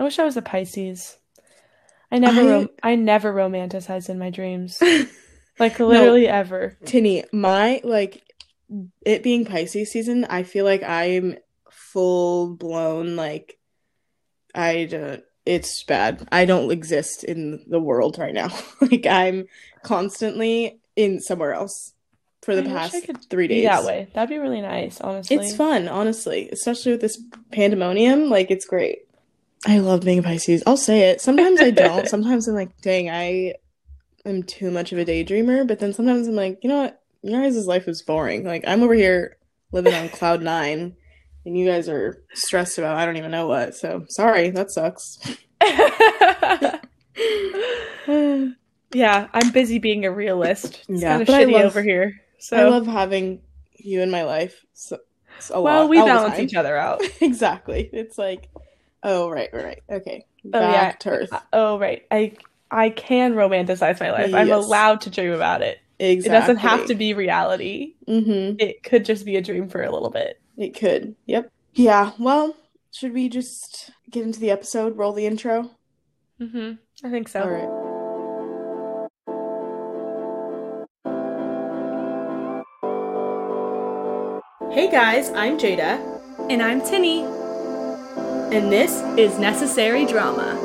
I wish I was a Pisces. I never, I- rom- I never romanticize in my dreams, like literally ever. Tinny, my like it being Pisces season, I feel like I'm full blown like I don't it's bad. I don't exist in the world right now. like I'm constantly in somewhere else for the I past could 3 Be days. that way. That'd be really nice, honestly. It's fun, honestly, especially with this pandemonium. Like, it's great. I love being a Pisces. I'll say it. Sometimes I don't. Sometimes I'm like, dang, I am too much of a daydreamer. But then sometimes I'm like, you know what? Your guys' life is boring. Like, I'm over here living on cloud nine, and you guys are stressed about I don't even know what. So, sorry, that sucks. yeah, I'm busy being a realist. It's Yeah, kind of but I shitty love- over here. So I love having you in my life. So, so well, lot, we balance each other out. exactly. It's like, oh, right, right, right. Okay. Oh, yeah. Back to earth. Oh right, I I can romanticize my life. I'm allowed to dream about it. Exactly. It doesn't have to be reality. Mm-hmm. It could just be a dream for a little bit. It could. Yep. Yeah. Well, should we just get into the episode? Roll the intro. Mm-hmm. I think so. All right. Hey guys, I'm Jada, And I'm Tinny. And this is Necessary Drama.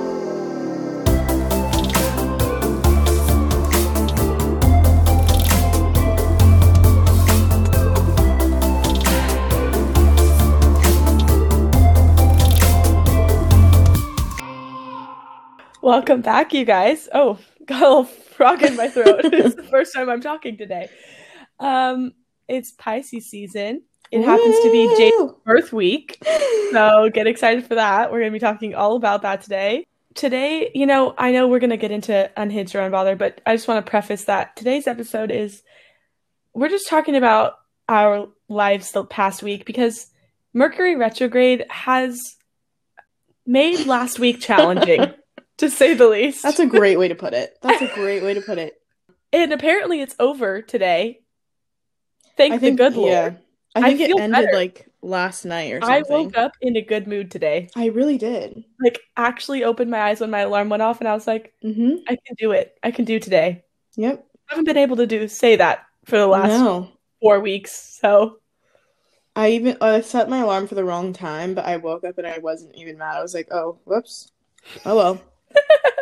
Welcome back, you guys. Oh, got a little frog in my throat. it's the first time I'm talking today. Um, it's Pisces season. It happens to be Jade's birth week. So get excited for that. We're going to be talking all about that today. Today, you know, I know we're going to get into Unhinged or Unbothered, but I just want to preface that today's episode is we're just talking about our lives the past week because Mercury retrograde has made last week challenging, to say the least. That's a great way to put it. That's a great way to put it. and apparently it's over today. Thank I the think. good yeah. Lord. I I think it ended better. like last night or something. I woke up in a good mood today. I really did. Like, actually opened my eyes when my alarm went off, and I was like, Mm-hmm. I can do it. I can do today. Yep. I haven't been able to do say that for the last No. four weeks. So I even I set my alarm for the wrong time, but I woke up and I wasn't even mad. I was like, oh, whoops. Oh well.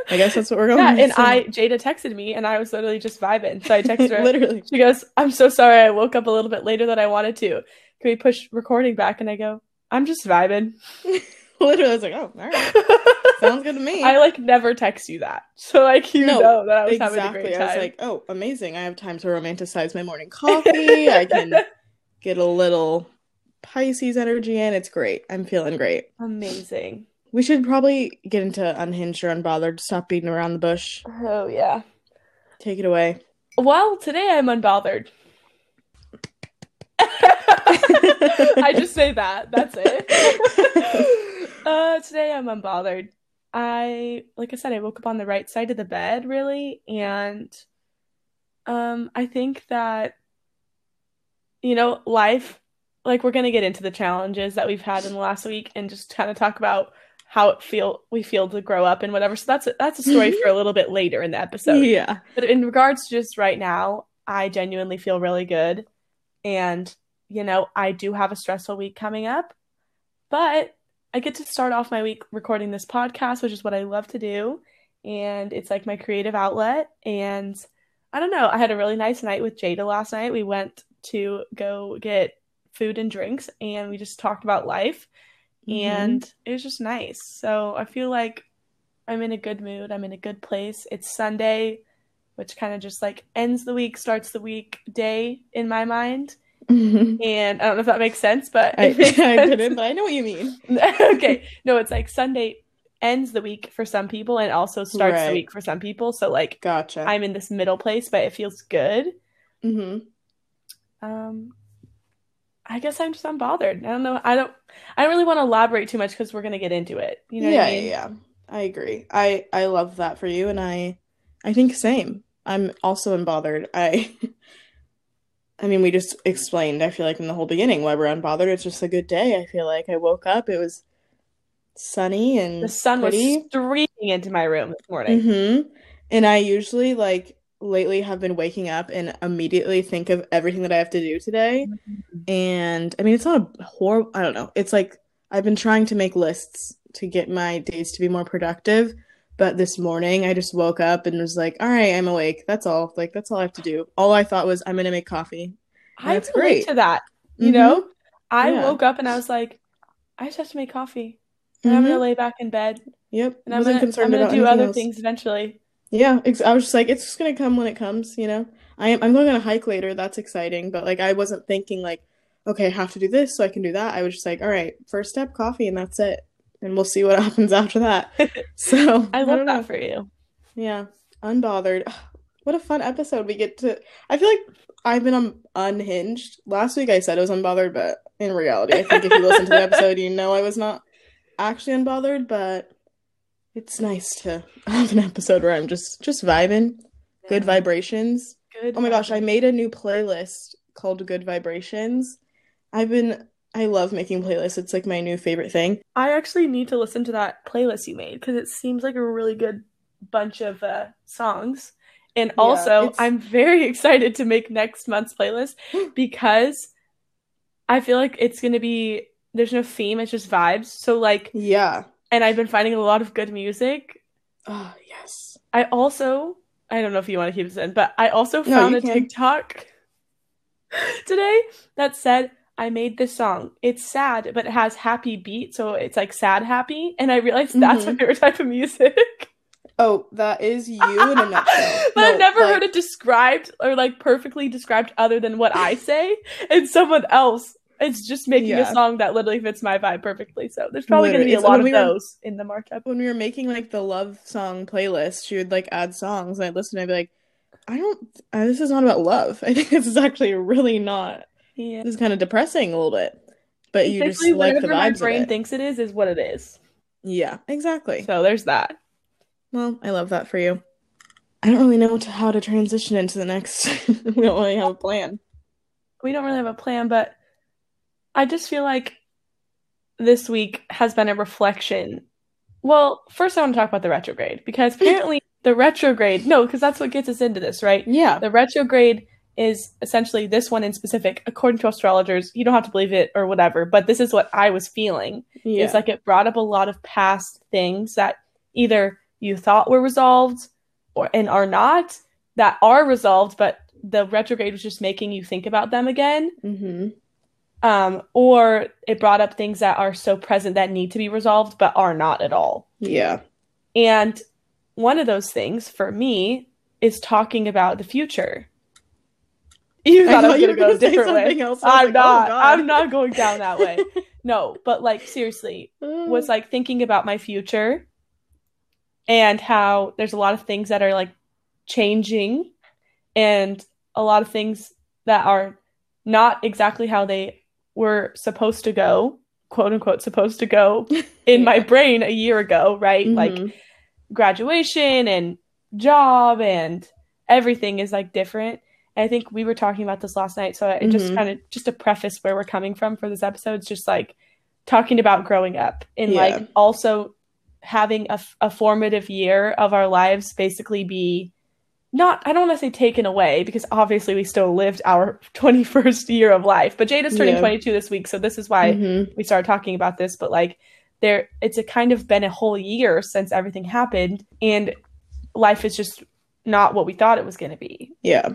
I guess that's what we're going. yeah, and I Jada texted me, and I was literally just vibing. So I texted her. literally. She goes, "I'm so sorry. I woke up a little bit later than I wanted to. Can we push recording back?" And I go, "I'm just vibing." literally, I was like, oh, all right. Sounds good to me. I like never text you that, so like you No, know that I was having a exactly. great I was like, oh, amazing. I have time to romanticize my morning coffee. I can get a little Pisces energy in. It's great. I'm feeling great. Amazing. We should probably get into unhinged or unbothered. Stop beating around the bush. Oh yeah. Take it away. Well, today I'm unbothered. I just say that. That's it. uh, today I'm unbothered. I, like I said, I woke up on the right side of the bed, really, and um, I think that, you know, life, like we're gonna get into the challenges that we've had in the last week, and just kind of talk about how it feel we feel to grow up and whatever. So that's a, that's a story mm-hmm. for a little bit later in the episode. yeah. But in regards to just right now, I genuinely feel really good. And, you know, I do have a stressful week coming up, but I get to start off my week recording this podcast, which is what I love to do. And it's like my creative outlet. And I don't know, I had a really nice night with Jada last night. We went to go get food and drinks and we just talked about life. Mhm. And it was just nice. So I feel like I'm in a good mood. I'm in a good place. It's Sunday, which kind of just like ends the week, starts the week day in my mind. And I don't know if that makes sense, but I, I didn't, but I know what you mean. okay. No, it's like Sunday ends the week for some people and also starts Right. the week for some people. So like Gotcha. I'm in this middle place, but it feels good. hmm Um I guess I'm just unbothered. I don't know. I don't I don't really want to elaborate too much because we're gonna get into it. You know what yeah, I mean? yeah, yeah. I agree. I I love that for you, and I I think same. I'm also unbothered. I I mean, we just explained. I feel like in the whole beginning why we're unbothered. It's just a good day. I feel like I woke up. It was sunny and The sun pretty. was streaming into my room this morning. Mm-hmm. And I usually like lately have been waking up and immediately think of everything that I have to do today. And I mean, it's not a horrible, I don't know. It's like I've been trying to make lists to get my days to be more productive. But this morning I just woke up and was like, all right, I'm awake. That's all. Like, that's all I have to do. All I thought was, I'm going to make coffee. I That's relate great. to that. You Mhm. know, I Yeah. woke up and I was like, I just have to make coffee, and I'm Mhm. gonna lay back in bed, Yep. and I'm gonna I'm concerned gonna about do other else. things eventually. Yeah, ex- I was just like, it's just gonna come when it comes, you know. I am I'm going on a hike later. That's exciting, but like I wasn't thinking like, okay, I have to do this so I can do that. I was just like, all right, first step, coffee, and that's it, and we'll see what happens after that. So I I love don't that know. for you. Yeah, unbothered. What a fun episode we get to. I feel like I've been um, unhinged. Last week I said I was unbothered, but in reality, I think if you listen to the episode, you know I was not actually unbothered. But it's nice to have an episode where I'm just just vibing, good vibrations. Good. Oh my gosh, I made a new playlist called Good Vibrations. I've been I love making playlists. It's like my new favorite thing. I actually need to listen to that playlist you made because it seems like a really good bunch of uh, songs. And Yeah, also, it's- I'm very excited to make next month's playlist because I feel like it's gonna be there's no theme, it's just vibes. So like, Yeah. And I've been finding a lot of good music. Oh, yes. I also, I don't know if you want to keep this in, but I also No, found a can. TikTok today that said I made this song. It's sad, but it has happy beat, so it's like sad happy. And I realized that's mm-hmm. my favorite type of music. Oh, that is you in a nutshell. but No, I've never like- heard it described or like perfectly described other than what I say. And someone else is just making a song that literally fits my vibe perfectly. So there's probably going to be a lot of we were- those in the markup. when we were making like the love song playlist, she would like add songs, and I'd listen. and I'd be like, I don't. Uh, this is not about love. I think this is actually really not. Yeah. This is kind of depressing a little bit, but you just like the my brain thinks it is, is what it is. Yeah, exactly. So there's that. Well, I love that for you. I don't really know to, how to transition into the next. we don't really have a plan. we don't really have a plan, but I just feel like this week has been a reflection. Well, first I want to talk about the retrograde because apparently the retrograde, no, because that's what gets us into this, right? Yeah. The retrograde is essentially this one in specific, according to astrologers. You don't have to believe it or whatever, but this is what I was feeling. Yeah. It's like it brought up a lot of past things that either you thought were resolved or and are not, that are resolved, but the retrograde was just making you think about them again hmm um, or it brought up things that are so present that need to be resolved but are not at all. Yeah. And one of those things for me is talking about the future. You I thought I, thought was gonna were go a different way. else. I I'm like, oh, not. God. I'm not going down that way. No, but like seriously, was like thinking about my future and how there's a lot of things that are like changing and a lot of things that are not exactly how they were supposed to go, quote unquote, supposed to go in my brain a year ago, right? Like Mhm. graduation and job and everything is like different. And I think we were talking about this last night, so it just Mhm. kind of just to preface where we're coming from for this episode, it's just like talking about growing up and Yeah. like also having a formative year of our lives basically be not I don't want to say taken away because obviously we still lived our 21st year of life. But Jade is turning Yeah. 22 this week, so this is why Mhm. we started talking about this, but like there it's a kind of been a whole year since everything happened and life is just not what we thought it was going to be. Yeah.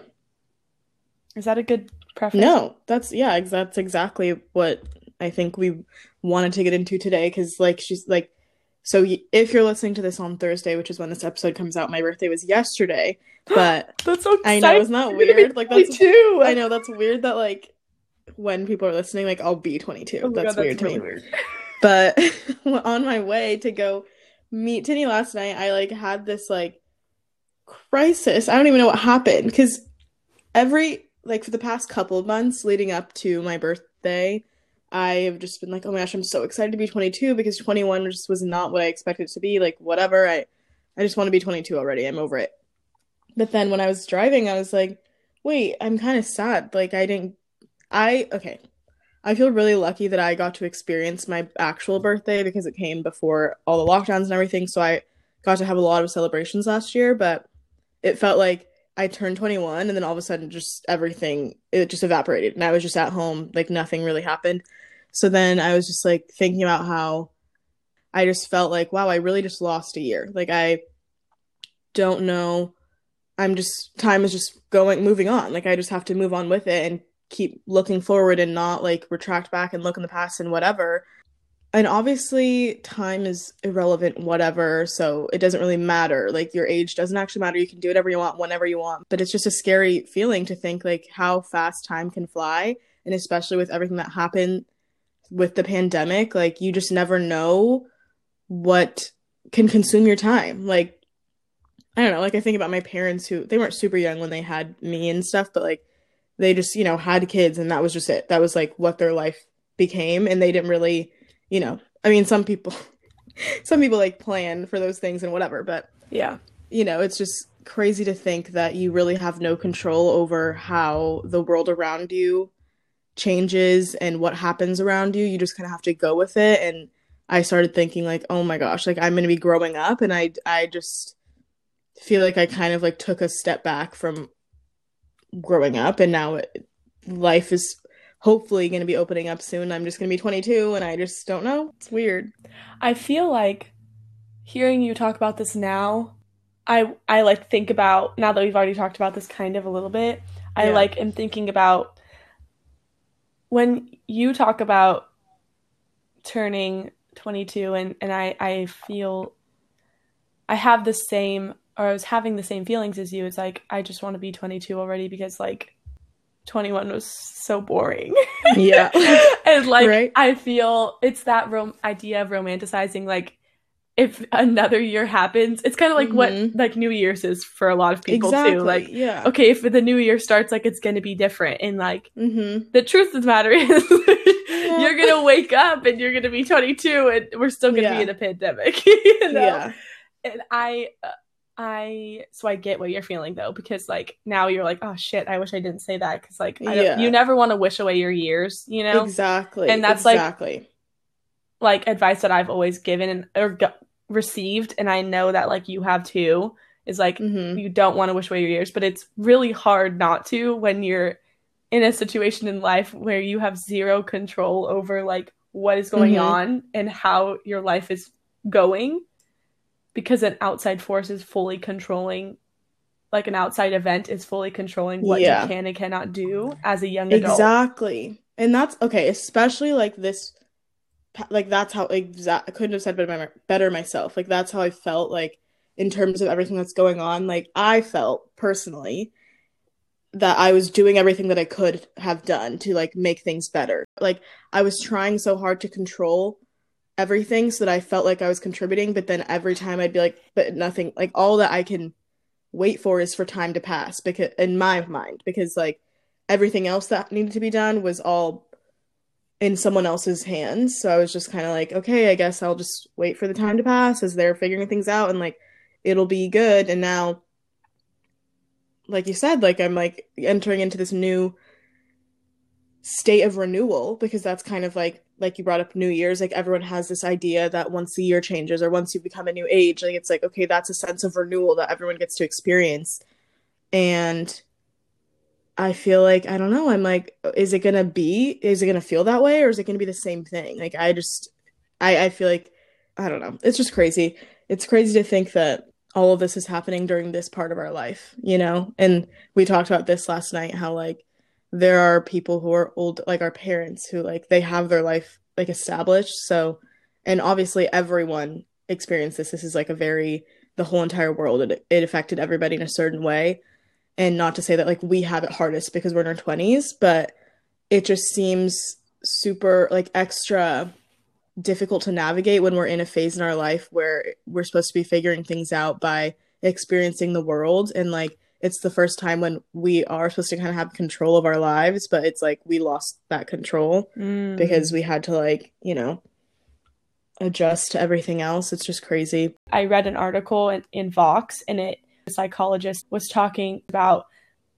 Is that a good preference? No, that's yeah, ex- that's exactly what I think we wanted to get into today because like she's like so if you're listening to this on Thursday, which is when this episode comes out, my birthday was yesterday, but That's so I know isn't that You're gonna be weird? Like that's too. I know that's weird that like when people are listening like I'll be 22. Oh that's God, weird to really me. weird. But on my way to go meet Tinny last night, I like had this like crisis. I don't even know what happened because every like for the past couple of months leading up to my birthday, I've just been like, oh my gosh, I'm so excited to be 22 because 21 just was not what I expected it to be. Like whatever, I I just want to be 22 already. I'm over it. But then when I was driving, I was like, wait, I'm kind of sad. Like I didn't I okay. I feel really lucky that I got to experience my actual birthday because it came before all the lockdowns and everything. So I got to have a lot of celebrations last year, but it felt like I turned 21 and then all of a sudden just everything it just evaporated and I was just at home like nothing really happened. So then I was just like thinking about how I just felt like wow, I really just lost a year. Like I don't know I'm just time is just going moving on. Like I just have to move on with it and keep looking forward and not like retract back and look in the past and whatever. And obviously time is irrelevant whatever, so it doesn't really matter. Like your age doesn't actually matter. You can do whatever you want whenever you want. But it's just a scary feeling to think like how fast time can fly and especially with everything that happened with the pandemic, like you just never know what can consume your time. Like I don't know, like I think about my parents who they weren't super young when they had me and stuff, but like they just, you know, had kids and that was just it. That was like what their life became and they didn't really, you know, I mean some people some people like plan for those things and whatever, but yeah. You know, it's just crazy to think that you really have no control over how the world around you changes and what happens around you. You just kind of have to go with it and I started thinking like, "Oh my gosh, like I'm going to be growing up and I I just feel like I kind of like took a step back from growing up and now it, life is hopefully going to be opening up soon. I'm just going to be 22 and I just don't know. It's weird. I feel like hearing you talk about this now, I I like think about now that we've already talked about this kind of a little bit. I yeah. like am thinking about when you talk about turning 22 and and I I feel I have the same or I was having the same feelings as you. It's like I just want to be 22 already because like 21 was so boring. Yeah. and like right? I feel it's that rom- idea of romanticizing like if another year happens, it's kind of like mm-hmm. what like New Year's is for a lot of people exactly. too. Like, yeah, okay, if the new year starts, like it's gonna be different, and like mm-hmm. the truth of the matter is, yeah. you're gonna wake up and you're gonna be 22, and we're still gonna yeah. be in a pandemic. you know? Yeah, and I, uh, I so I get what you're feeling though because like now you're like oh shit I wish I didn't say that because like yeah. you never want to wish away your years you know exactly and that's exactly. like like advice that I've always given and or g- received and I know that like you have too is like mm-hmm. you don't want to wish away your years but it's really hard not to when you're in a situation in life where you have zero control over like what is going mm-hmm. on and how your life is going because an outside force is fully controlling like an outside event is fully controlling what yeah. you can and cannot do as a young adult. Exactly. And that's okay, especially like this like that's how exact I couldn't have said better, better myself. Like that's how I felt like in terms of everything that's going on. Like I felt personally that I was doing everything that I could have done to like make things better. Like I was trying so hard to control everything so that I felt like I was contributing, but then every time I'd be like, but nothing, like all that I can wait for is for time to pass because in my mind, because like everything else that needed to be done was all in someone else's hands. So I was just kind of like, okay, I guess I'll just wait for the time to pass as they're figuring things out and like it'll be good. And now, like you said, like I'm like entering into this new state of renewal because that's kind of like like you brought up New Year's, like everyone has this idea that once the year changes or once you become a new age, like it's like, okay, that's a sense of renewal that everyone gets to experience. And I feel like, I don't know, I'm like, is it gonna be, is it gonna feel that way or is it gonna be the same thing? Like, I just, I, I feel like, I don't know, it's just crazy. It's crazy to think that all of this is happening during this part of our life, you know? And we talked about this last night, how like, there are people who are old like our parents who like they have their life like established. So and obviously everyone experienced this. This is like a very the whole entire world it, it affected everybody in a certain way. And not to say that like we have it hardest because we're in our 20s but it just seems super like extra difficult to navigate when we're in a phase in our life where we're supposed to be figuring things out by experiencing the world. And like it's the first time when we are supposed to kind of have control of our lives, but it's like we lost that control mm. because we had to like, you know, adjust to everything else. It's just crazy. I read an article in, in Vox and it a psychologist was talking about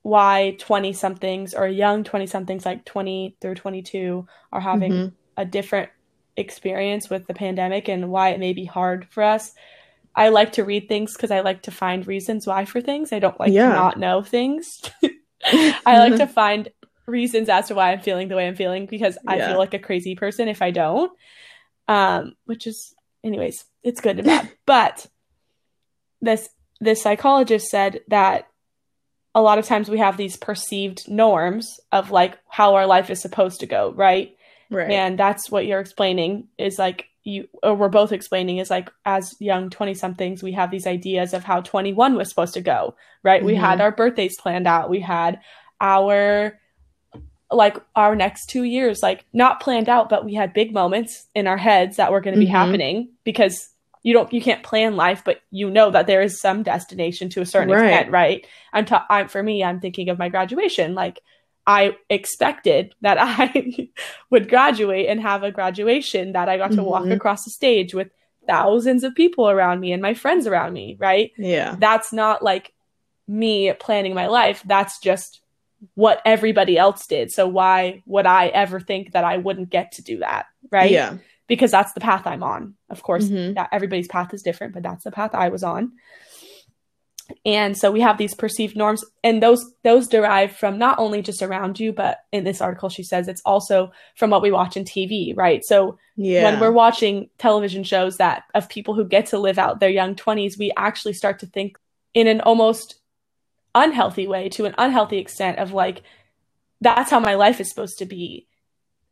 why 20 somethings or young 20 somethings like 20 through 22 are having Mhm. a different experience with the pandemic and why it may be hard for us. I like to read things because I like to find reasons why for things. I don't like Yeah. to not know things. I like to find reasons as to why I'm feeling the way I'm feeling because I Yeah. feel like a crazy person if I don't. Um, which is, anyways, it's good and bad. but this this psychologist said that a lot of times we have these perceived norms of like how our life is supposed to go, right? Right. And that's what you're explaining is like you or we're both explaining is like as young 20 somethings we have these ideas of how 21 was supposed to go, right? We had Mhm. our birthdays planned out. We had our like our next 2 years like not planned out, but we had big moments in our heads that were going to be Mhm. happening because you don't you can't plan life, but you know that there is some destination to a certain Right. extent, right? I'm, ta- I'm for me, I'm thinking of my graduation. Like I expected that I would graduate and have a graduation that I got to walk Mhm. across the stage with thousands of people around me and my friends around me, right? yeah. That's not like me planning my life. That's just what everybody else did. So why would I ever think that I wouldn't get to do that, right? Yeah. Because that's the path I'm on. Of course, Mhm. that everybody's path is different, but that's the path I was on. And so we have these perceived norms and those those derive from not only just around you, but in this article she says it's also from what we watch in TV, right? So Yeah. when we're watching television shows that of people who get to live out their young 20s, we actually start to think in an almost unhealthy way to an unhealthy extent of like that's how my life is supposed to be.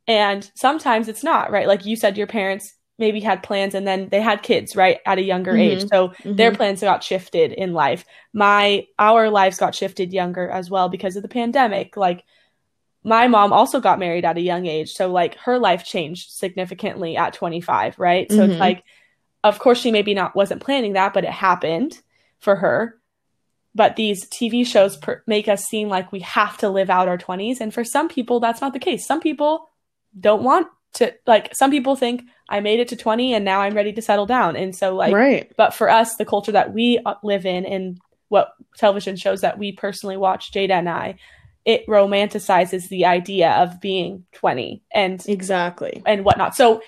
And sometimes it's not, right? Like you said your parents maybe had plans and then they had kids, right, at a younger Mhm. age. So their Mhm. plans got shifted in life. My our lives got shifted younger as well because of the pandemic. Like my mom also got married at a young age, so like her life changed significantly at 25, right? So Mhm. it's like of course she maybe not wasn't planning that, but it happened for her. But these TV shows per- make us seem like we have to live out our 20s and for some people that's not the case. Some people don't want to like some people think I made it to 20 and now I'm ready to settle down. And so like right. but for us, the culture that we uh, live in and what television shows that we personally watch, Jada and I, it romanticizes the idea of being 20 and Exactly. and whatnot. So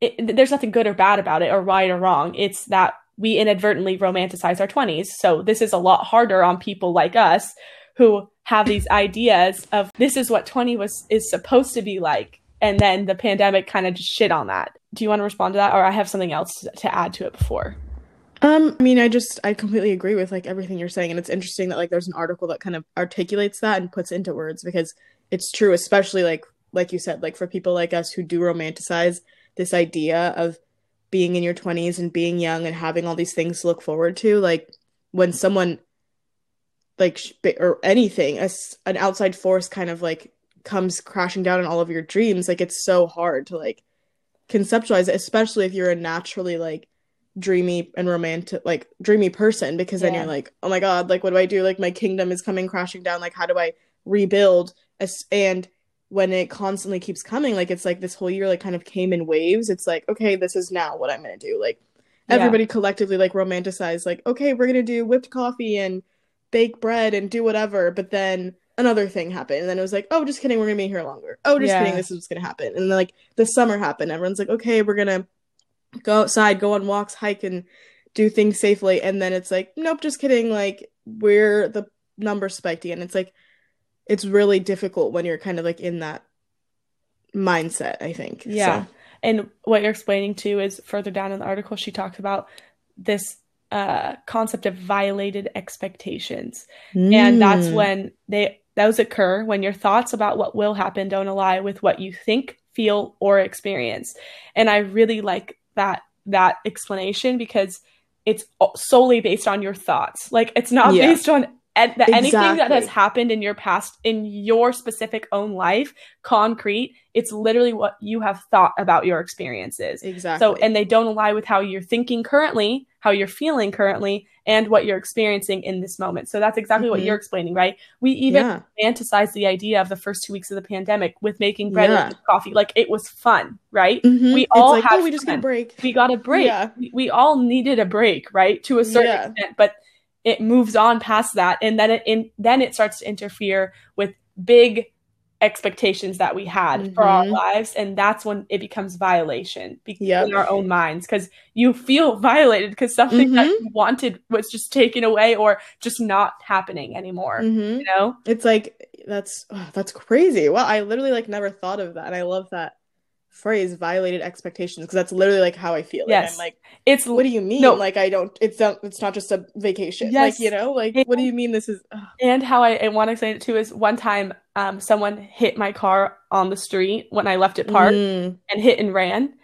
it, there's nothing good or bad about it or right or wrong. It's that we inadvertently romanticize our 20s. So this is a lot harder on people like us who have these ideas of this is what 20 was is supposed to be like and then the pandemic kind of just shit on that. Do you want to respond to that or I have something else to, add to it before? Um, I mean, I just I completely agree with like everything you're saying, and it's interesting that like there's an article that kind of articulates that and puts into words because it's true, especially like like you said, like for people like us who do romanticize this idea of being in your 20s and being young and having all these things to look forward to, like when someone like or anything, as an outside force kind of like comes crashing down on all of your dreams, like it's so hard to like conceptualize it, especially if you're a naturally like dreamy and romantic like dreamy person because then Yeah. you're like oh my god like what do i do? Like my kingdom is coming crashing down. Like how do i rebuild? As- and when it constantly keeps coming like it's like this whole year like kind of came in waves. It's like okay this is now what i'm gonna do. Like Yeah. everybody collectively like romanticized like okay we're gonna do whipped coffee and bake bread and do whatever but then another thing happened and then it was like oh just kidding we're gonna be here longer oh just Yeah. kidding this is what's gonna happen and then like the summer happened everyone's like okay we're gonna go outside go on walks hike and do things safely and then it's like nope just kidding like we're the number spiked again it's like it's really difficult when you're kind of like in that mindset i think Yeah. So, And what you're explaining too is further down in the article, she talks about this uh, concept of violated expectations. And that's Mm. when they those occur when your thoughts about what will happen don't align with what you think, feel, or experience. And I really like that that explanation because it's solely based on your thoughts. Like it's not Yeah. based on ed- that anything that has happened in your past in your specific own life, concrete. It's literally what you have thought about your experiences. exactly So, and they don't align with how you're thinking currently, how you're feeling currently, and what you're experiencing in this moment. So that's exactly what Mhm. you're explaining, right? We even yeah fantasize the idea of the first two weeks of the pandemic with making bread Yeah. and coffee. Like it was fun, right? Mhm. We all like had oh we just get fun. a break We got a break. Yeah. We, we all needed a break, right? To a certain Yeah. extent, but it moves on past that and then it in, then it starts to interfere with big expectations that we had mm-hmm. for our mm-hmm. lives and that's when it becomes violation yep. in our own minds because you feel violated because something mm-hmm. that you wanted was just taken away or just not happening anymore mm-hmm. you know it's like that's oh, that's crazy well i literally like never thought of that and i love that phrase violated expectations because that's literally like how I feel. Yes. Like, I'm like, it's what do you mean? No. Like I don't. It's not. It's not just a vacation. Yes. Like you know. Like and, what do you mean? This is. Ugh. And how I, I want to say it too is one time, um, someone hit my car on the street when I left it parked mm. and hit and ran.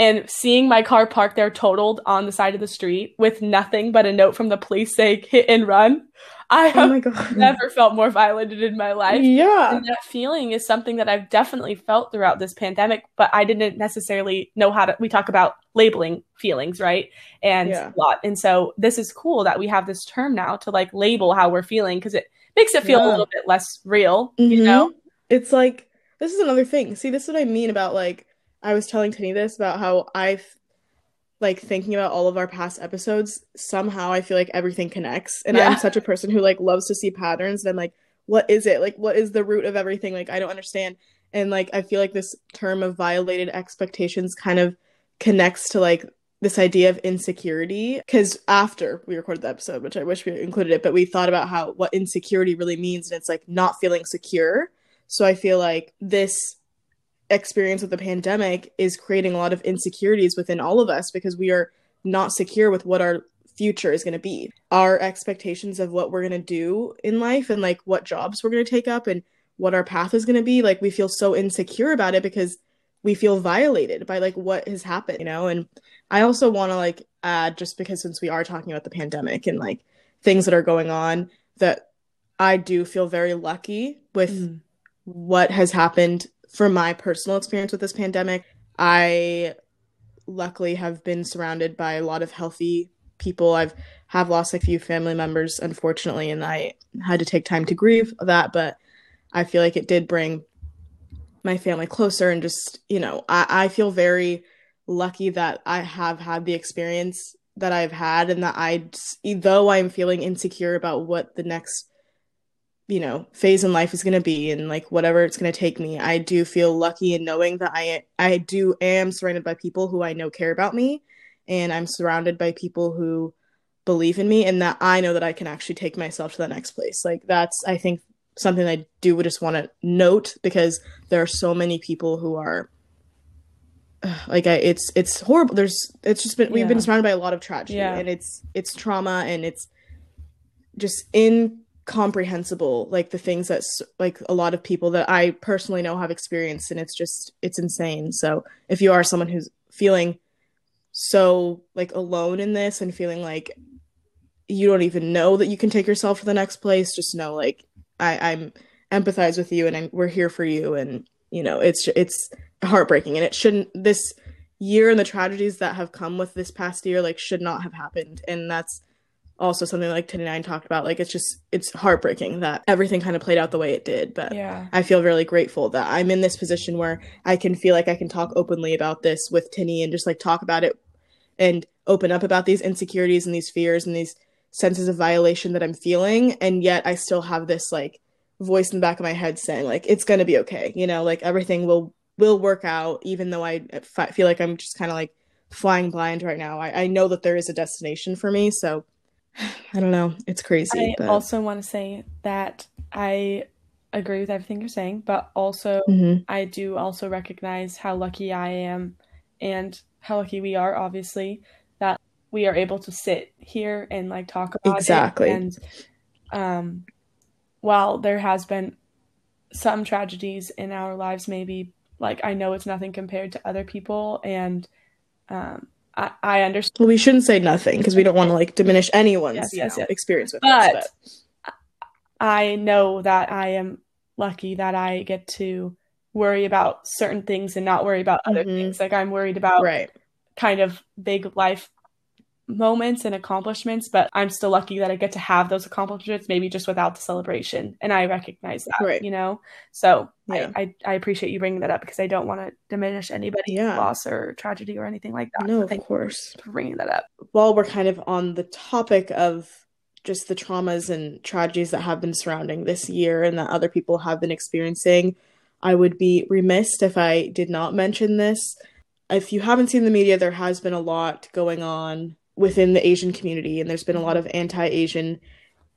And seeing my car parked there totaled on the side of the street with nothing but a note from the police saying hit and run. I oh have oh never felt more violated in my life. Yeah. And that feeling is something that I've definitely felt throughout this pandemic, but I didn't necessarily know how to. We talk about labeling feelings, right? And yeah. a lot. And so this is cool that we have this term now to like label how we're feeling because it makes it feel yeah. a little bit less real, mm-hmm. you know? It's like, this is another thing. See, this is what I mean about like, I was telling Tinny this about how I've like thinking about all of our past episodes, somehow I feel like everything connects. And yeah. I'm such a person who like loves to see patterns and I'm like, what is it? Like what is the root of everything? Like I don't understand. And like I feel like this term of violated expectations kind of connects to like this idea of insecurity because after we recorded the episode which i wish we included it but we thought about how what insecurity really means and it's like not feeling secure so i feel like this experience with the pandemic is creating a lot of insecurities within all of us because we are not secure with what our future is going to be. Our expectations of what we're going to do in life and like what jobs we're going to take up and what our path is going to be, like we feel so insecure about it because we feel violated by like what has happened, you know? And I also want to like add just because since we are talking about the pandemic and like things that are going on that I do feel very lucky with mm. what has happened for my personal experience with this pandemic, I luckily have been surrounded by a lot of healthy people. I've have lost a few family members, unfortunately, and I had to take time to grieve that. But I feel like it did bring my family closer, and just you know, I, I feel very lucky that I have had the experience that I've had, and that I, though I'm feeling insecure about what the next you know phase in life is going to be and like whatever it's going to take me i do feel lucky in knowing that i i do am surrounded by people who i know care about me and i'm surrounded by people who believe in me and that i know that i can actually take myself to the next place. Like that's i think something i do just want to note because there are so many people who are like I, it's it's horrible. There's it's just been we've been surrounded by a lot of tragedy yeah. and it's it's trauma and it's just incomprehensible like the things that like a lot of people that i personally know have experienced and it's just it's insane. So if you are someone who's feeling so like alone in this and feeling like you don't even know that you can take yourself to the next place just know like i i'm empathize with you and I'm, we're here for you and you know it's it's heartbreaking and it shouldn't this year and the tragedies that have come with this past year like should not have happened and that's also something like Tinny and I talked about like it's just it's heartbreaking that everything kind of played out the way it did but yeah. I feel really grateful that i'm in this position where i can feel like i can talk openly about this with tinny and just like talk about it and open up about these insecurities and these fears and these senses of violation that i'm feeling and yet i still have this like voice in the back of my head saying like it's going to be okay you know like everything will will work out even though i feel like i'm just kind of like flying blind right now I, I know that there is a destination for me so I don't know. It's crazy. I but... also want to say that I agree with everything you're saying, but also mm-hmm. I do also recognize how lucky I am and how lucky we are, obviously, that we are able to sit here and like talk about exactly. it. And um, while there has been some tragedies in our lives, maybe like I know it's nothing compared to other people, and um, I, I understand. Well, we shouldn't say nothing because we don't want to like diminish anyone's yes, yes, know, yes. experience with but. But I know that I am lucky that I get to worry about certain things and not worry about other mm-hmm. things. Like I'm worried about right. kind of big life moments and accomplishments, but I'm still lucky that I get to have those accomplishments, maybe just without the celebration. And I recognize that, right. you know? So yeah. I, I, I, appreciate you bringing that up because I don't want to diminish anybody's yeah. loss or tragedy or anything like that. No, of course. For bringing that up. While we're kind of on the topic of just the traumas and tragedies that have been surrounding this year and that other people have been experiencing. I would be remiss if I did not mention this. If you haven't seen the media, there has been a lot going on within the Asian community, and there's been a lot of anti Asian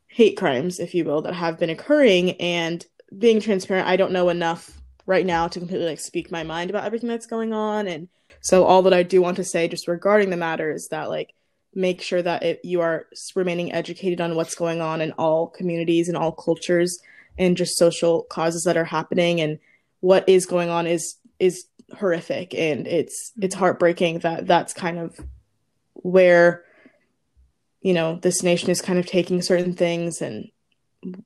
hate crimes, if you will, that have been occurring. And being transparent, I don't know enough right now to completely like speak my mind about everything that's going on. And so all that I do want to say just regarding the matter is that like make sure that it, you are remaining educated on what's going on in all communities and all cultures and just social causes that are happening and what is going on is is horrific and it's it's mm-hmm. heartbreaking that that's kind of where you know this nation is kind of taking certain things and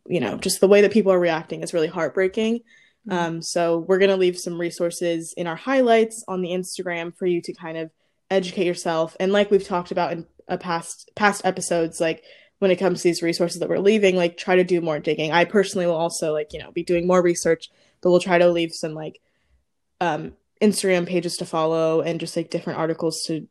you know just the way that people are reacting is really heartbreaking. Mm-hmm. um, so we're going to leave some resources in our highlights on the instagram for you to kind of educate yourself. And like we've talked about in a past past episodes like when it comes to these resources that we're leaving like try to do more digging. I personally will also like you know be doing more research but we'll try to leave some like um instagram pages to follow and just like different articles to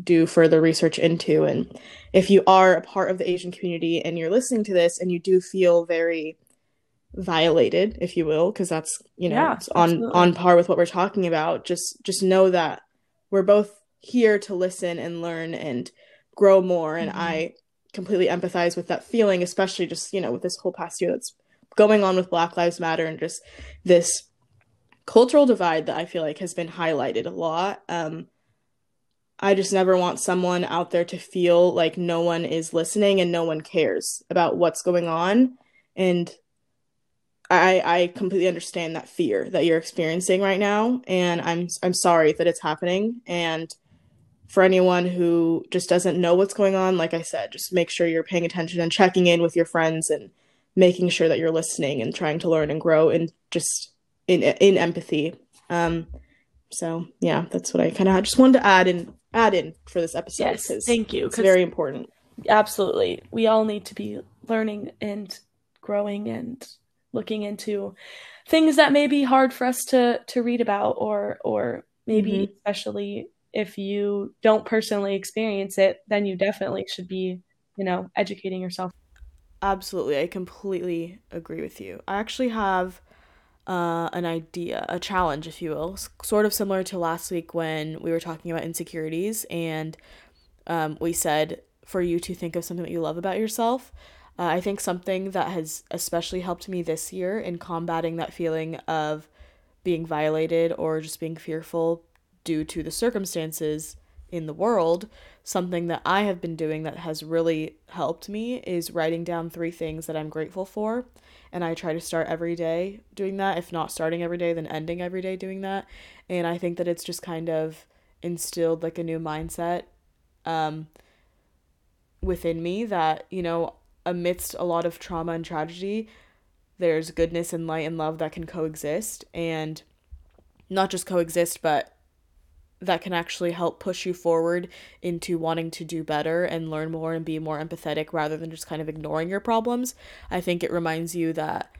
do further research into. And if you are a part of the Asian community and you're listening to this and you do feel very violated, if you will, because that's you know yeah, on on par with what we're talking about, just just know that we're both here to listen and learn and grow more. And mm-hmm. I completely empathize with that feeling, especially just you know with this whole past year that's going on with Black Lives Matter and just this cultural divide that I feel like has been highlighted a lot. Um, I just never want someone out there to feel like no one is listening and no one cares about what's going on. And I I completely understand that fear that you're experiencing right now and I'm I'm sorry that it's happening and for anyone who just doesn't know what's going on, like I said, just make sure you're paying attention and checking in with your friends and making sure that you're listening and trying to learn and grow and just in in empathy. Um so yeah, that's what I kind of just wanted to add in add in for this episode. Yes, thank you. It's very important. Absolutely, we all need to be learning and growing and looking into things that may be hard for us to to read about, or or maybe mm-hmm. especially if you don't personally experience it, then you definitely should be, you know, educating yourself. Absolutely, I completely agree with you. I actually have uh, an idea, a challenge, if you will, sort of similar to last week when we were talking about insecurities and um, we said for you to think of something that you love about yourself. Uh, I think something that has especially helped me this year in combating that feeling of being violated or just being fearful due to the circumstances in the world, something that I have been doing that has really helped me is writing down three things that I'm grateful for and I try to start every day doing that. If not starting every day, then ending every day doing that. And I think that it's just kind of instilled like a new mindset um, within me that, you know, amidst a lot of trauma and tragedy, there's goodness and light and love that can coexist. And not just coexist, but that can actually help push you forward into wanting to do better and learn more and be more empathetic rather than just kind of ignoring your problems. I think it reminds you that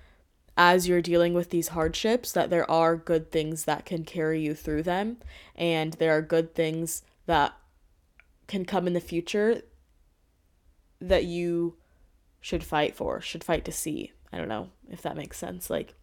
as you're dealing with these hardships that there are good things that can carry you through them and there are good things that can come in the future that you should fight for, should fight to see. I don't know if that makes sense. Like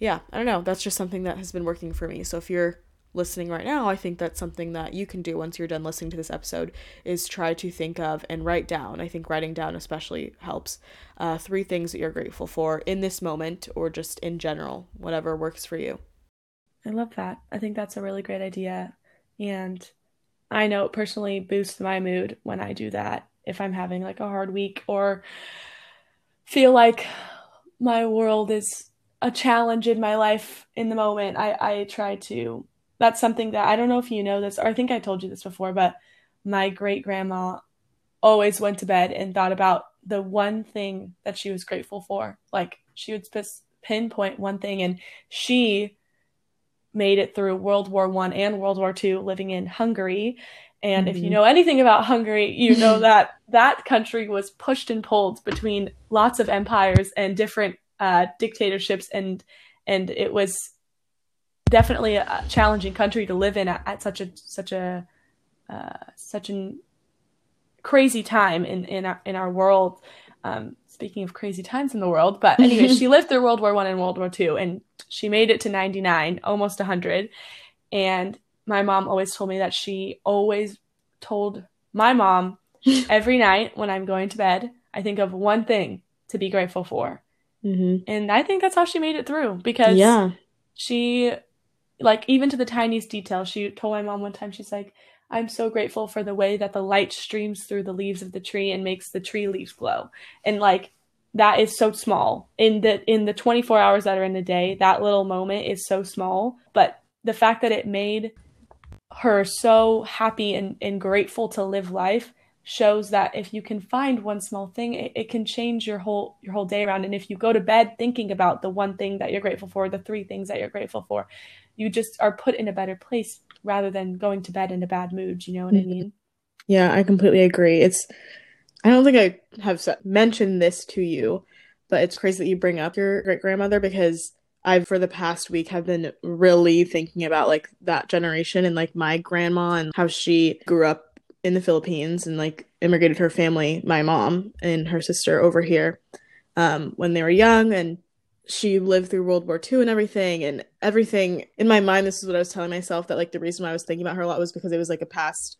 yeah, I don't know. That's just something that has been working for me. So if you're listening right now, I think that's something that you can do once you're done listening to this episode is try to think of and write down. I think writing down especially helps. Uh, three things that you're grateful for in this moment or just in general, whatever works for you. I love that. I think that's a really great idea. And I know it personally boosts my mood when I do that. If I'm having like a hard week or feel like my world is a challenge in my life in the moment, I, I try to that's something that I don't know if you know this, or I think I told you this before, but my great grandma always went to bed and thought about the one thing that she was grateful for. Like she would pinpoint one thing, and she made it through World War One and World War Two, living in Hungary. And mm-hmm. if you mm-hmm. know anything about Hungary, you know that that country was pushed and pulled between lots of empires and different uh, dictatorships, and and it was definitely a challenging country to live in at, at such a such a uh, such an crazy time in in our, in our world. Um, speaking of crazy times in the world, but anyway, she lived through World War One and World War Two, and she made it to ninety nine, almost hundred. And my mom always told me that she always told my mom every night when I'm going to bed, I think of one thing to be grateful for. Mm-hmm. And I think that's how she made it through because Yeah. she, like, even to the tiniest detail, she told my mom one time, she's like, I'm so grateful for the way that the light streams through the leaves of the tree and makes the tree leaves glow. And like, that is so small in the in the 24 hours that are in the day that little moment is so small but the fact that it made her so happy and, and grateful to live life shows that if you can find one small thing it, it can change your whole your whole day around and if you go to bed thinking about the one thing that you're grateful for the three things that you're grateful for you just are put in a better place rather than going to bed in a bad mood you know what i Mhm. mean Yeah, I completely agree. It's, I don't think I have mentioned this to you, but it's crazy that you bring up your great grandmother because I've, for the past week, have been really thinking about like that generation and like my grandma and how she grew up in the Philippines and like immigrated her family, my mom and her sister over here, um, when they were young and she lived through World War II and everything and everything in my mind this is what I was telling myself that like the reason why I was thinking about her a lot was because it was like a past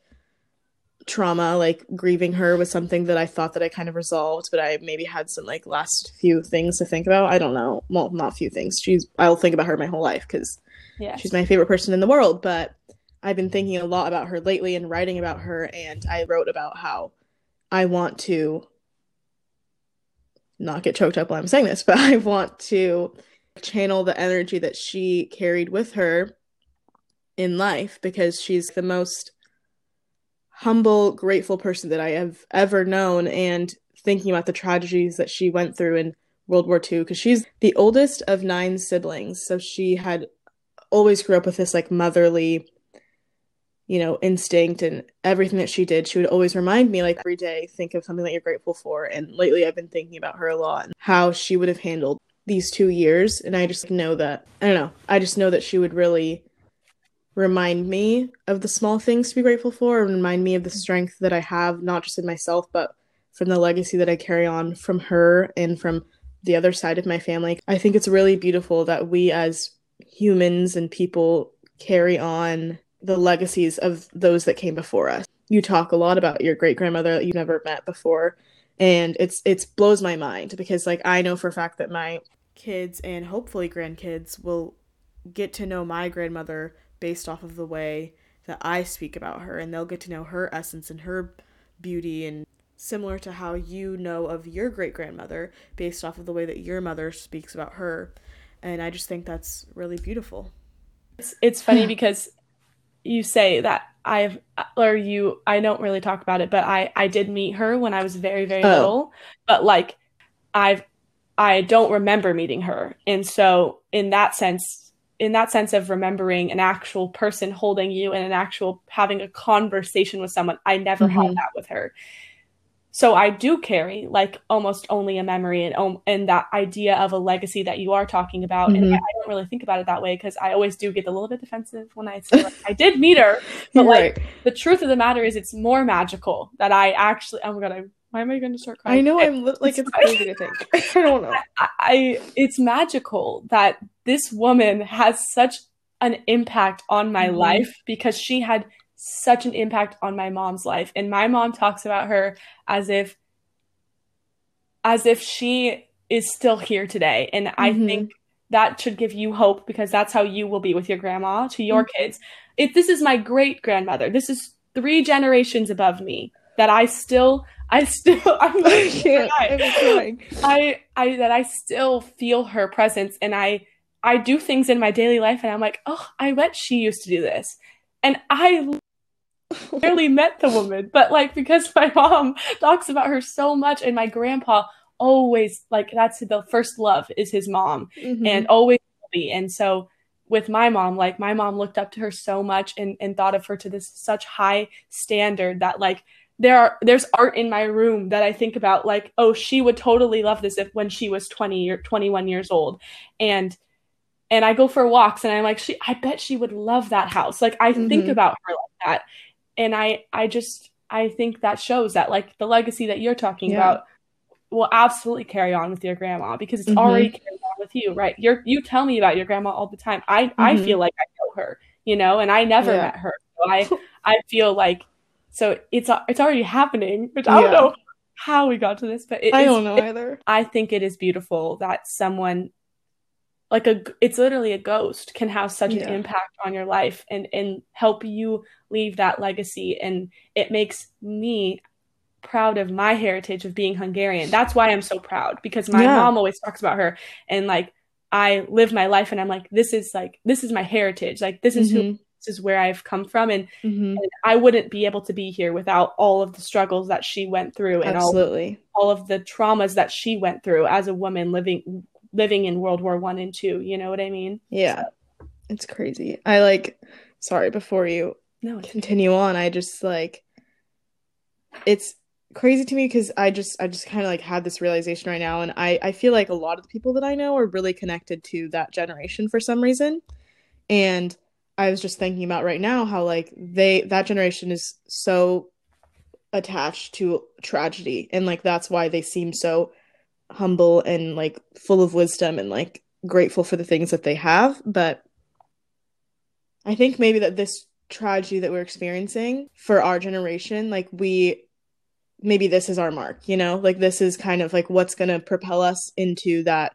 trauma like grieving her was something that I thought that I kind of resolved but I maybe had some like last few things to think about. I don't know. Well not few things. She's I'll think about her my whole life cuz yeah. she's my favorite person in the world but I've been thinking a lot about her lately and writing about her and I wrote about how I want to not get choked up while I'm saying this but I want to channel the energy that she carried with her in life because she's the most humble, grateful person that I have ever known. And thinking about the tragedies that she went through in World War II, because she's the oldest of nine siblings. So she had always grew up with this like motherly, you know, instinct and everything that she did. She would always remind me, like every day, think of something that you're grateful for. And lately, I've been thinking about her a lot and how she would have handled these two years. And I just know that, I don't know, I just know that she would really remind me of the small things to be grateful for and remind me of the strength that I have, not just in myself, but from the legacy that I carry on from her and from the other side of my family. I think it's really beautiful that we as humans and people carry on the legacies of those that came before us. You talk a lot about your great grandmother that you've never met before, and it's it's blows my mind because like I know for a fact that my kids and hopefully grandkids will get to know my grandmother based off of the way that I speak about her and they'll get to know her essence and her beauty and similar to how you know of your great grandmother based off of the way that your mother speaks about her and I just think that's really beautiful. it's it's funny because you say that I've or you I don't really talk about it, but I I did meet her when I was very very Oh. little, but like I've I don't remember meeting her. And so in that sense in that sense of remembering an actual person holding you and an actual having a conversation with someone, I never had Mhm. that with her. So I do carry like almost only a memory and um, and that idea of a legacy that you are talking about. And Mhm. I, I don't really think about it that way because I always do get a little bit defensive when I say like, I did meet her, but like right. the truth of the matter is it's more magical that I actually. Oh my god! I, why am I going to start crying? I know I'm li- like it's crazy to think. I don't know. I, I it's magical that this woman has such an impact on my Mhm. life because she had such an impact on my mom's life and my mom talks about her as if as if she is still here today and i Mhm. think that should give you hope because that's how you will be with your grandma to your Mm-hmm. kids if this is my great grandmother this is three generations above me that i still i still i'm I gonna can't. cry. I'm crying. I I that I still feel her presence and I I do things in my daily life and I'm like, "Oh, I bet she used to do this." And I barely met the woman, but like because my mom talks about her so much and my grandpa always like that's the first love is his mom Mhm. and always be. And so with my mom, like my mom looked up to her so much and, and thought of her to this such high standard that like there are there's art in my room that I think about like, oh, she would totally love this if when she was 20 or 21 years old. And and I go for walks and I'm like, she I bet she would love that house. Like I think Mhm. about her like that. And I I just I think that shows that like the legacy that you're talking Yeah. about will absolutely carry on with your grandma because it's Mhm. already carried on with you, right? You're you tell me about your grandma all the time. I I Mhm. feel like I know her, you know, and I never Yeah. met her. So I I feel like so it's it's already happening, which I don't Yeah. know how we got to this, but it I don't know either. I think it is beautiful that someone like a it's literally a ghost can have such Yeah. an impact on your life and and help you leave that legacy and it makes me proud of my heritage of being Hungarian. That's why I'm so proud because my Yeah. mom always talks about her and like I live my life and I'm like this is like this is my heritage. Like this is who Mhm. this is where I've come from and, Mhm. and I wouldn't be able to be here without all of the struggles that she went through and all all of the traumas that she went through as a woman living living in World War One and Two. You know what I mean? Yeah. It's crazy. I like sorry, before you No, continue on, I just like it's crazy to me because I just I just kind of like had this realization right now and I I feel like a lot of the people that I know are really connected to that generation for some reason. And I was just thinking about right now how like they that generation is so attached to tragedy and like that's why they seem so humble and like full of wisdom and like grateful for the things that they have. But i think maybe that this tragedy that we're experiencing for our generation like we maybe this is our mark you know? Like this is kind of like what's going to propel us into that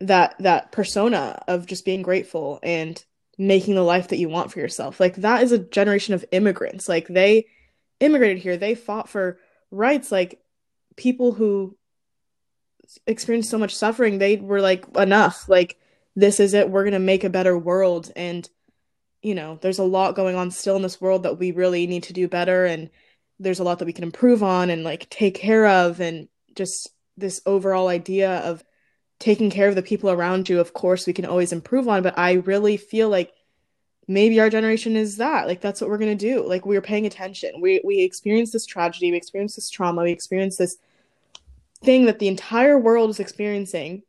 that that persona of just being grateful and making the life that you want for yourself. Like that is a generation of immigrants. Like they immigrated here. They fought for rights. Like people who experienced so much suffering they were like enough. Like this is it. We're going to make a better world. And you know there's a lot going on still in this world that we really need to do better. And there's a lot that we can improve on and like take care of. And just this overall idea of taking care of the people around you of course we can always improve on. But i really feel like maybe our generation is that. Like that's what we're going to do. Like we're paying attention. We we experience this tragedy. We experience this trauma. We experience this thing that the entire world is experiencing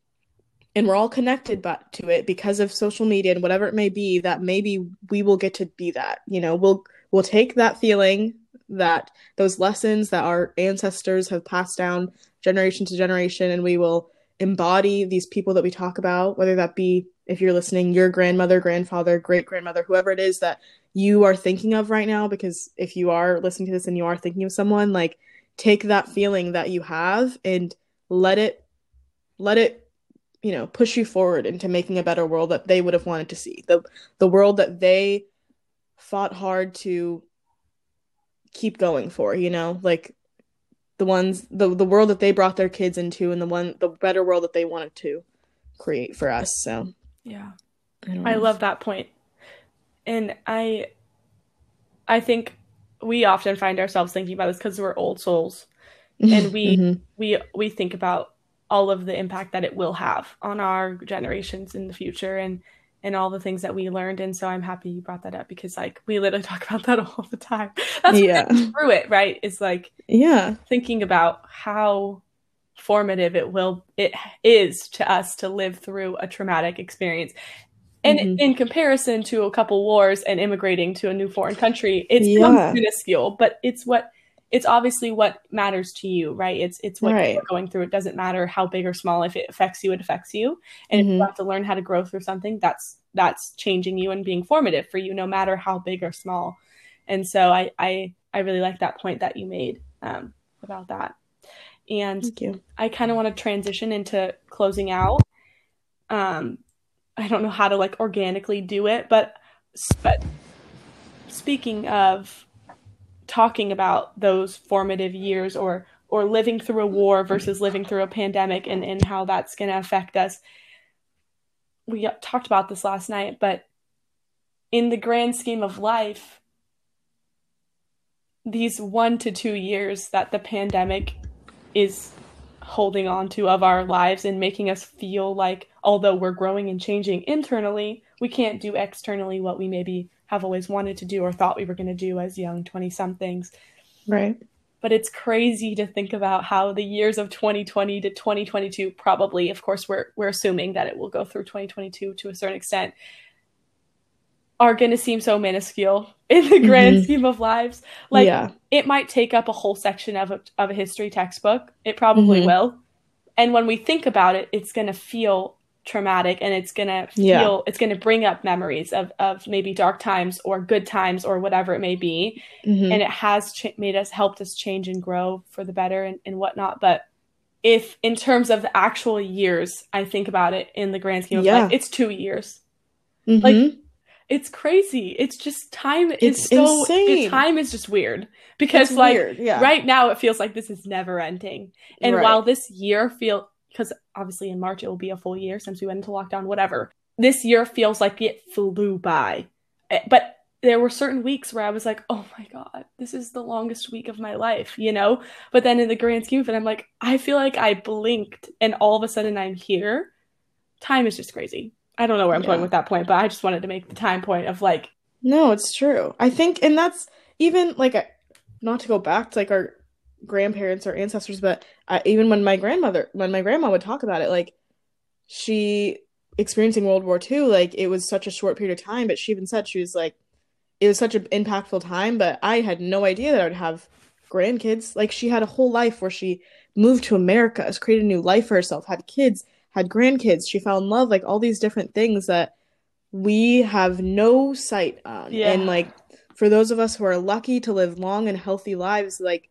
and we're all connected but to it because of social media and whatever it may be that maybe we will get to be that you know? We'll we'll take that feeling that those lessons that our ancestors have passed down generation to generation and we will embody these people that we talk about whether that be if you're listening your grandmother grandfather great grandmother whoever it is that you are thinking of right now because if you are listening to this and you are thinking of someone like take that feeling that you have and let it let it you know push you forward into making a better world that they would have wanted to see the the world that they fought hard to keep going for you know like the ones the the world that they brought their kids into and the one the better world that they wanted to create for us so yeah. I, I love that. And I I think we often find ourselves thinking about this because we're old souls. and we- Mhm. We we think about all of the impact that it will have on our generations in the future and and all the things that we learned. And so I'm happy you brought that up because like we literally talk about that all the time. That's Yeah. through it, right? It's like yeah thinking about how formative it will it is to us to live through a traumatic experience and Mhm. in comparison to a couple wars and immigrating to a new foreign country it's Yeah. minuscule but it's what it's obviously what matters to you right it's it's what Right. you're going through it doesn't matter how big or small if it affects you it affects you and if Mhm. you have to learn how to grow through something that's that's changing you and being formative for you no matter how big or small and so i i i really like that point that you made um, about that and I kind of want to transition into closing out. Um, I don't know how to like organically do it, but but speaking of talking about those formative years or or living through a war versus living through a pandemic and and how that's going to affect us. We talked about this last night, but in the grand scheme of life, these one to two years that the pandemic is holding on to of our lives and making us feel like although we're growing and changing internally, we can't do externally what we maybe have always wanted to do or thought we were going to do as young 20 somethings. right But it's crazy to think about how the years of 2020 to 2022 probably, of course, we're we're assuming that it will go through 2022 to a certain extent, are going to seem so minuscule in the grand Mhm. scheme of lives. Like yeah. it might take up a whole section of a, of a history textbook. It probably Mhm. will. And when we think about it, it's going to feel traumatic and it's going to feel Yeah. it's going to bring up memories of of maybe dark times or good times or whatever it may be. Mhm. And it has ch- made us helped us change and grow for the better and, and whatnot. But if in terms of the actual years, I think about it in the grand scheme of Yeah. life, it's two years Mhm. like, it's crazy. It's just time is It's so insane. time is just weird because It's like weird, yeah. right now it feels like this is never ending. And Right. while this year feel because obviously in March it will be a full year since we went into lockdown whatever. This year feels like it flew by. Eh, But there were certain weeks where I was like, "Oh my god, this is the longest week of my life," you know? But then in the grand scheme of it, I'm like, I feel like I blinked and all of a sudden I'm here. Time is just crazy. I don't know where I'm going with that point, but I just wanted to make the time point of like, No, it's true. I think, and that's even like, I- not to go back to like our grandparents or ancestors, but uh, even when my grandmother, when my grandma would talk about it, like she experiencing World War II, like it was such a short period of time, but she even said she was like, it was such an impactful time, but I had no idea that I would have grandkids. Like she had a whole life where she moved to America, has created a new life for herself, had kids, had grandkids, she fell in love, like all these different things that we have no sight on. Yeah. And like for those of us who are lucky to live long and healthy lives, like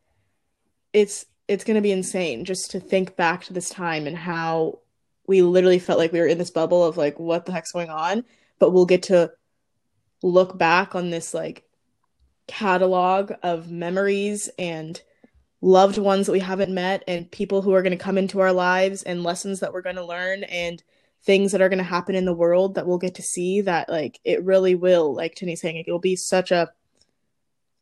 it's it's gonna be insane just to think back to this time and how we literally felt like we were in this bubble of like what the heck's going on, but we'll get to look back on this like catalog of memories and loved ones that we haven't met and people who are going to come into our lives and lessons that we're going to learn and things that are going to happen in the world that we'll get to see that like it really will like Tinny's saying it will be such a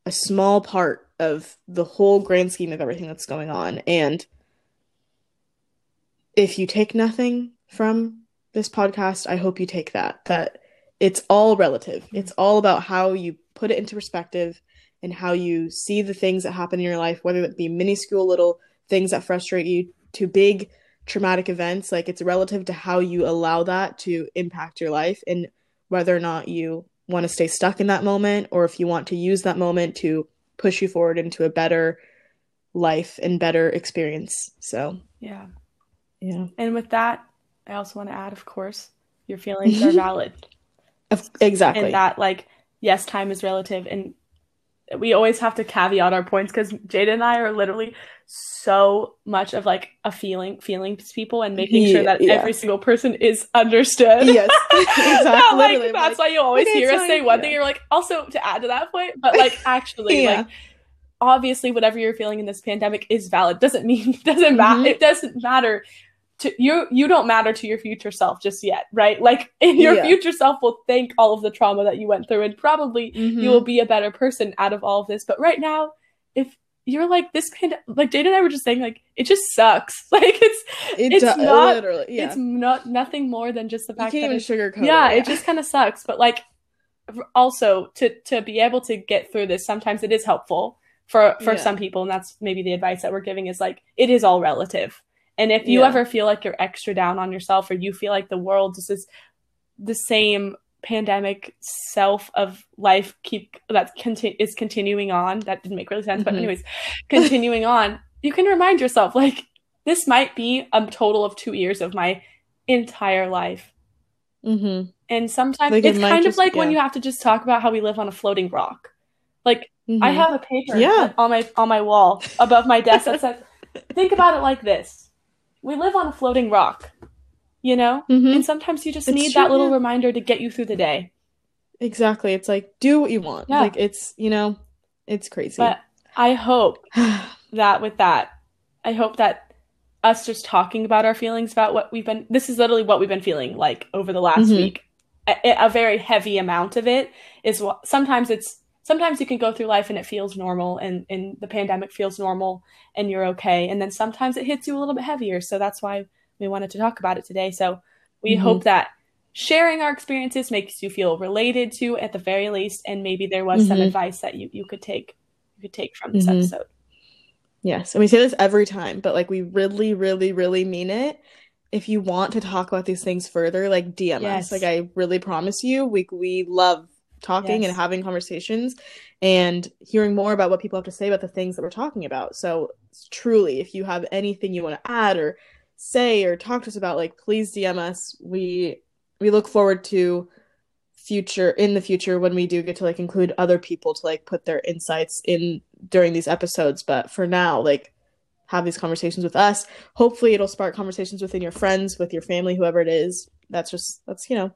a small part of the whole grand scheme of everything that's going on. And if you take nothing from this podcast I hope you take that that it's all relative. It's all about how you put it into perspective and how you see the things that happen in your life, whether it be minuscule little things that frustrate you to big traumatic events. Like it's relative to how you allow that to impact your life and whether or not you want to stay stuck in that moment or if you want to use that moment to push you forward into a better life and better experience. So, yeah. yeah. And with that, I also want to add, of course, your feelings are valid. Exactly. And that, like, yes, time is relative. And we always have to caveat our points because Jada and I are literally so much of like a feeling, feelings people and making sure that yeah. every single person is understood. yes. exactly. Like, that's like, why you always hear us say one Yeah. thing. You're like, also to add to that point, but like actually, Yeah. like obviously, whatever you're feeling in this pandemic is valid. Doesn't mean doesn't matter. Mhm. It doesn't matter to you. You don't matter to your future self just yet, right? Like in your Yeah. future self will thank all of the trauma that you went through, and probably Mhm. you will be a better person out of all of this. But right now, if you're like this pand- like Jada and I were just saying, like it just sucks. Like it's It it's do- not- literally. Yeah. it's not nothing more than just the you fact can't that even sugarcoat yeah, it. it just kind of sucks. But like, also to to be able to get through this, sometimes it is helpful for for Yeah. some people, and that's maybe the advice that we're giving is like it is all relative. And if you Yeah. ever feel like you're extra down on yourself, or you feel like the world just is the same pandemic self of life keep that conti- is continuing on that didn't make really sense but Mhm. anyways continuing on you can remind yourself like this might be a total of two years of my entire life Mm-hmm. and sometimes Like, it's might kind just- of like when you have to just talk about how we live on a floating rock. Like Mm-hmm. I have a paper Yeah. on my on my wall above my desk that says, "Think about it like this: we live on a floating rock." You know, Mhm. and sometimes you just It's need true, that little yeah. reminder to get you through the day. Exactly. It's like do what you want. Yeah. Like it's you know, it's crazy. But I hope that with that, I hope that us just talking about our feelings about what we've been this is literally what we've been feeling like over the last Mhm. week. A, a very heavy amount of it is what sometimes it's sometimes you can go through life and it feels normal and and the pandemic feels normal and you're okay and then sometimes it hits you a little bit heavier. So that's why we wanted to talk about it today. So we Mhm. hope that sharing our experiences makes you feel related to at the very least and maybe there was some Mhm. advice that you you could take you could take from this Mhm. episode. Yes, and we say this every time, but like we really, really, really mean it. If you want to talk about these things further, like DM Yes. us. Like I really promise you, we we love talking Yes. and having conversations and hearing more about what people have to say about the things that we're talking about. So truly, if you have anything you want to add or say or talk to us about, like please DM us. We we look forward to future in the future when we do get to like include other people to like put their insights in during these episodes. But for now, like have these conversations with us. Hopefully it'll spark conversations within your friends, with your family, whoever it is. That's just that's you know,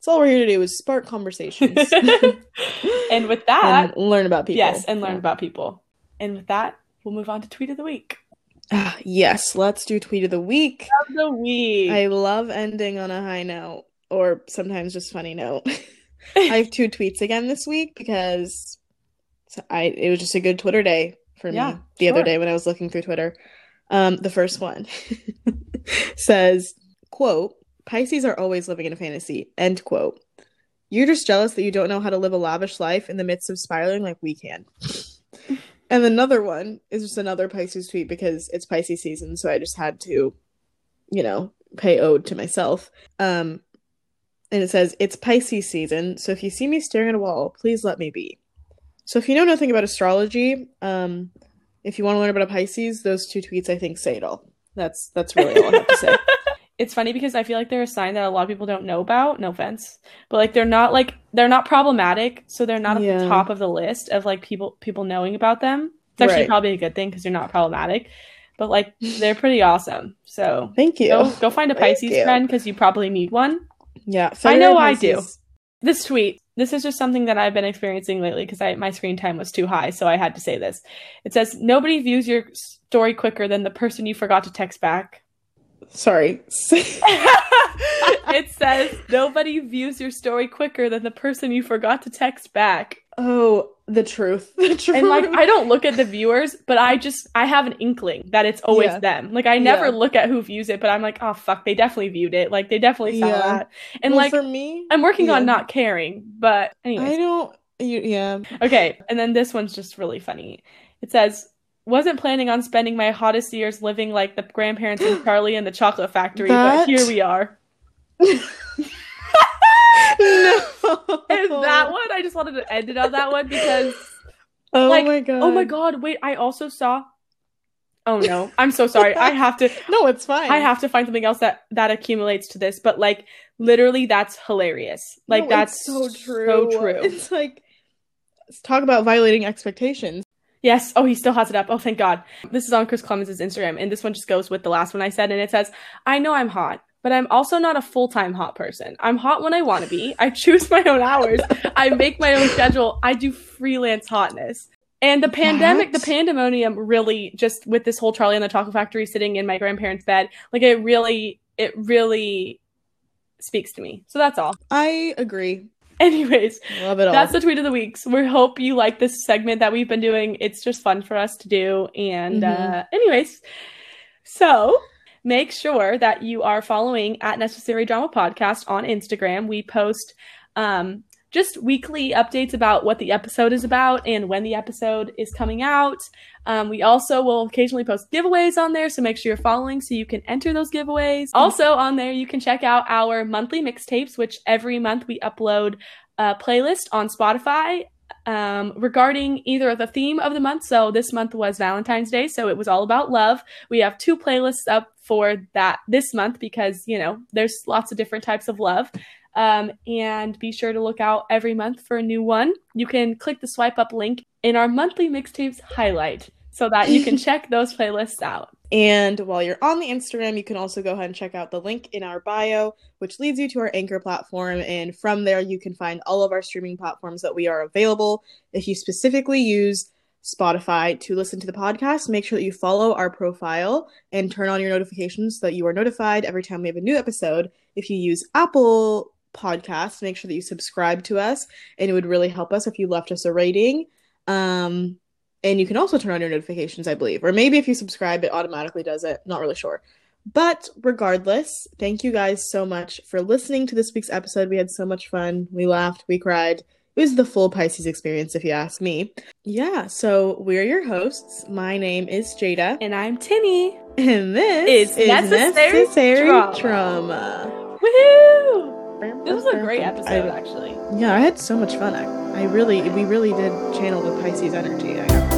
that's all we're here to do is spark conversations and with that, and learn about people. yes, and learn Yeah. about people. And with that, we'll move on to tweet of the week. Ah, yes, let's do tweet of the week. Of the week. I love ending on a high note or sometimes just funny note. I have two tweets again this week because I it was just a good Twitter day for Yeah, me the other day when I was looking through Twitter. Um, the first one says, quote, Pisces are always living in a fantasy, end quote. You're just jealous that you don't know how to live a lavish life in the midst of spiraling like we can. And another one is just another Pisces tweet because it's Pisces season, so I just had to, you know, pay ode to myself. Um, and it says, It's Pisces season, so if you see me staring at a wall, please let me be. So if you know nothing about astrology, um, if you want to learn about a Pisces, those two tweets I think say it all. That's that's really all I have to say. it's funny because I feel like they're a sign that a lot of people don't know about. No offense, but like they're not like they're not problematic, so they're not at the top of the list of like people people knowing about them. It's actually Right. probably a good thing because they're not problematic, but like they're pretty awesome. So Thank you. go go find a Pisces friend because you probably need one. Yeah, I know I do. This tweet. This is just something that I've been experiencing lately because I my screen time was too high, so I had to say this. It says nobody views your story quicker than the person you forgot to text back. Sorry. it says nobody views your story quicker than the person you forgot to text back. oh, the truth. The truth. And like I don't look at the viewers, but I just I have an inkling that it's always Yeah. them. Like I never Yeah. look at who views it, but I'm like, oh fuck, they definitely viewed it. Like they definitely saw Yeah. that. And Well, like for me, I'm working on not caring, but I don't. You, yeah. Okay, and then this one's just really funny. It says, wasn't planning on spending my hottest years living like the grandparents in Charlie and the Chocolate Factory, That- but here we are. no. And that one, I just wanted to end it on that one because, Oh like, my god. oh my god, wait, I also saw. Oh no, I'm so sorry. I have to. No, it's fine. I have to find something else that that accumulates to this, but like literally, that's hilarious. Like No, that's so true. So true. It's like talk about violating expectations. Yes. Oh, he still has it up. Oh, thank God. This is on Chris Clemens' Instagram, and this one just goes with the last one I said, and it says, "I know I'm hot, but I'm also not a full time hot person. I'm hot when I want to be. I choose my own hours. I make my own schedule. I do freelance hotness." And the pandemic, What? the pandemonium, really just with this whole Charlie and the Chocolate Factory sitting in my grandparents' bed, like it really, it really speaks to me. So that's all. I agree. Anyways, Love it all. that's the tweet of the week. So we hope you like this segment that we've been doing. It's just fun for us to do. And Mhm. uh, anyways, so make sure that you are following at Necessary Drama Podcast on Instagram. We post um, just weekly updates about what the episode is about and when the episode is coming out. Um, we also will occasionally post giveaways on there, so make sure you're following so you can enter those giveaways. Also, on there, you can check out our monthly mixtapes, which every month we upload a playlist on Spotify um, regarding either the theme of the month. So this month was Valentine's Day, so it was all about love. We have two playlists up for that this month because you know there's lots of different types of love. Um, and be sure to look out every month for a new one. You can click the swipe up link in our monthly mixtapes highlight so that you can check those playlists out. And while you're on the Instagram, you can also go ahead and check out the link in our bio, which leads you to our Anchor platform. And from there, you can find all of our streaming platforms that we are available. If you specifically use Spotify to listen to the podcast, make sure that you follow our profile and turn on your notifications so that you are notified every time we have a new episode. If you use Apple Podcasts, make sure that you subscribe to us, and it would really help us if you left us a rating. Um, and you can also turn on your notifications, I believe. Or maybe if you subscribe, it automatically does it. Not really sure. But regardless, thank you guys so much for listening to this week's episode. We had so much fun. We laughed, we cried. It was the full Pisces experience, if you ask me. Yeah, so we're your hosts. My name is Jada. And I'm Tinny. And this It's is Necessary Necessary Drama. Trauma. Woohoo! This was a great episode, I- actually. yeah, I had so much fun. I, I really, we really did channel the Pisces energy. I have